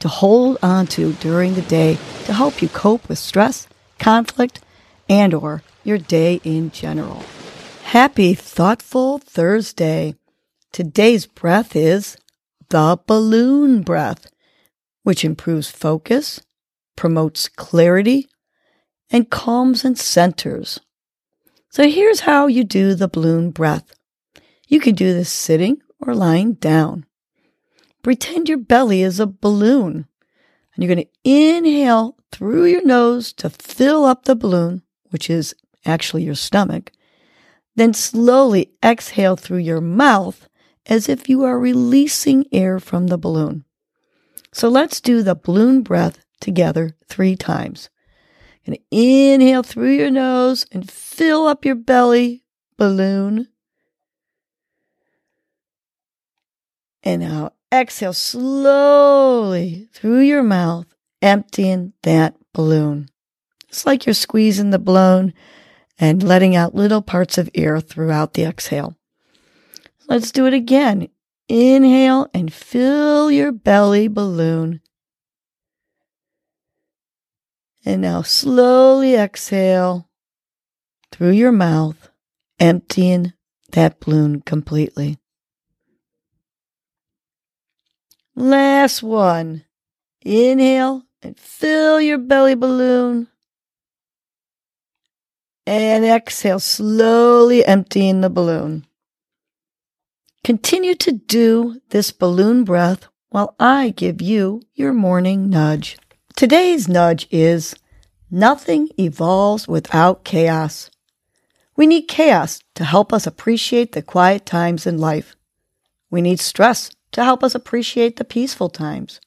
to hold on to during the day to help you cope with stress, conflict, and or your day in general. Happy thoughtful Thursday. Today's breath is the balloon breath, which improves focus, promotes clarity, and calms and centers. So here's how you do the balloon breath. You can do this sitting or lying down. Pretend your belly is a balloon. And you're going to inhale through your nose to fill up the balloon, which is actually your stomach. Then slowly exhale through your mouth as if you are releasing air from the balloon. So let's do the balloon breath together three times. And inhale through your nose and fill up your belly balloon. And now exhale slowly through your mouth, emptying that balloon. It's like you're squeezing the balloon and letting out little parts of air throughout the exhale. Let's do it again. Inhale and fill your belly balloon. And now slowly exhale through your mouth, emptying that balloon completely. Last one. Inhale and fill your belly balloon. And exhale, slowly emptying the balloon. Continue to do this balloon breath while I give you your morning nudge. Today's nudge is nothing evolves without chaos. We need chaos to help us appreciate the quiet times in life. We need stress to help us appreciate the peaceful times.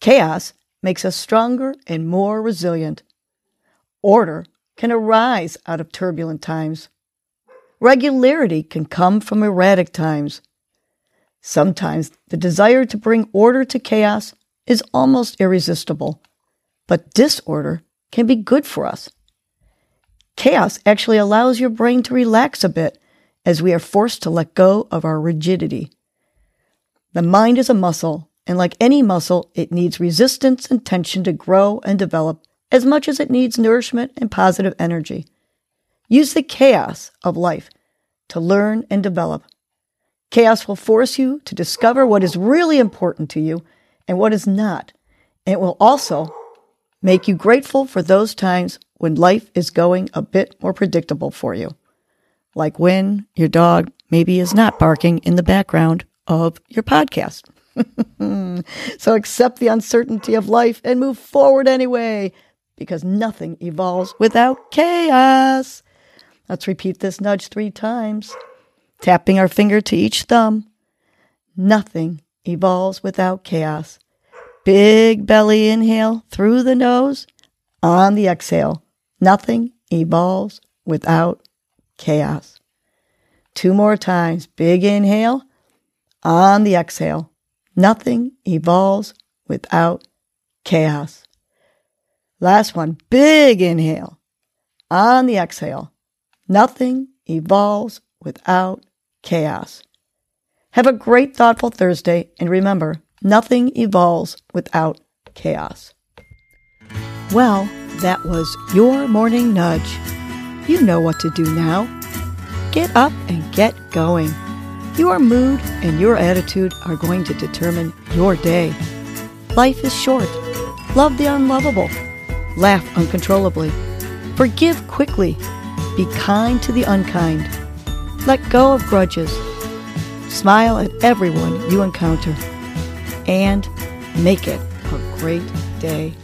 Chaos makes us stronger and more resilient. Order can arise out of turbulent times. Regularity can come from erratic times. Sometimes the desire to bring order to chaos is almost irresistible, but disorder can be good for us. Chaos actually allows your brain to relax a bit as we are forced to let go of our rigidity. The mind is a muscle, and like any muscle, it needs resistance and tension to grow and develop as much as it needs nourishment and positive energy. Use the chaos of life to learn and develop. Chaos will force you to discover what is really important to you and what is not. And it will also make you grateful for those times when life is going a bit more predictable for you. Like when your dog maybe is not barking in the background of your podcast. so accept the uncertainty of life and move forward anyway, because nothing evolves without chaos. Let's repeat this nudge three times, tapping our finger to each thumb. Nothing evolves without chaos. Big belly inhale through the nose. On the exhale, nothing evolves without chaos. Two more times. Big inhale on the exhale. Nothing evolves without chaos. Last one, big inhale. On the exhale. Nothing evolves without chaos. Have a great, thoughtful Thursday, and remember, nothing evolves without chaos. Well, that was your morning nudge. You know what to do now. Get up and get going. Your mood and your attitude are going to determine your day. Life is short. Love the unlovable. Laugh uncontrollably. Forgive quickly. Be kind to the unkind. Let go of grudges. Smile at everyone you encounter. And make it a great day.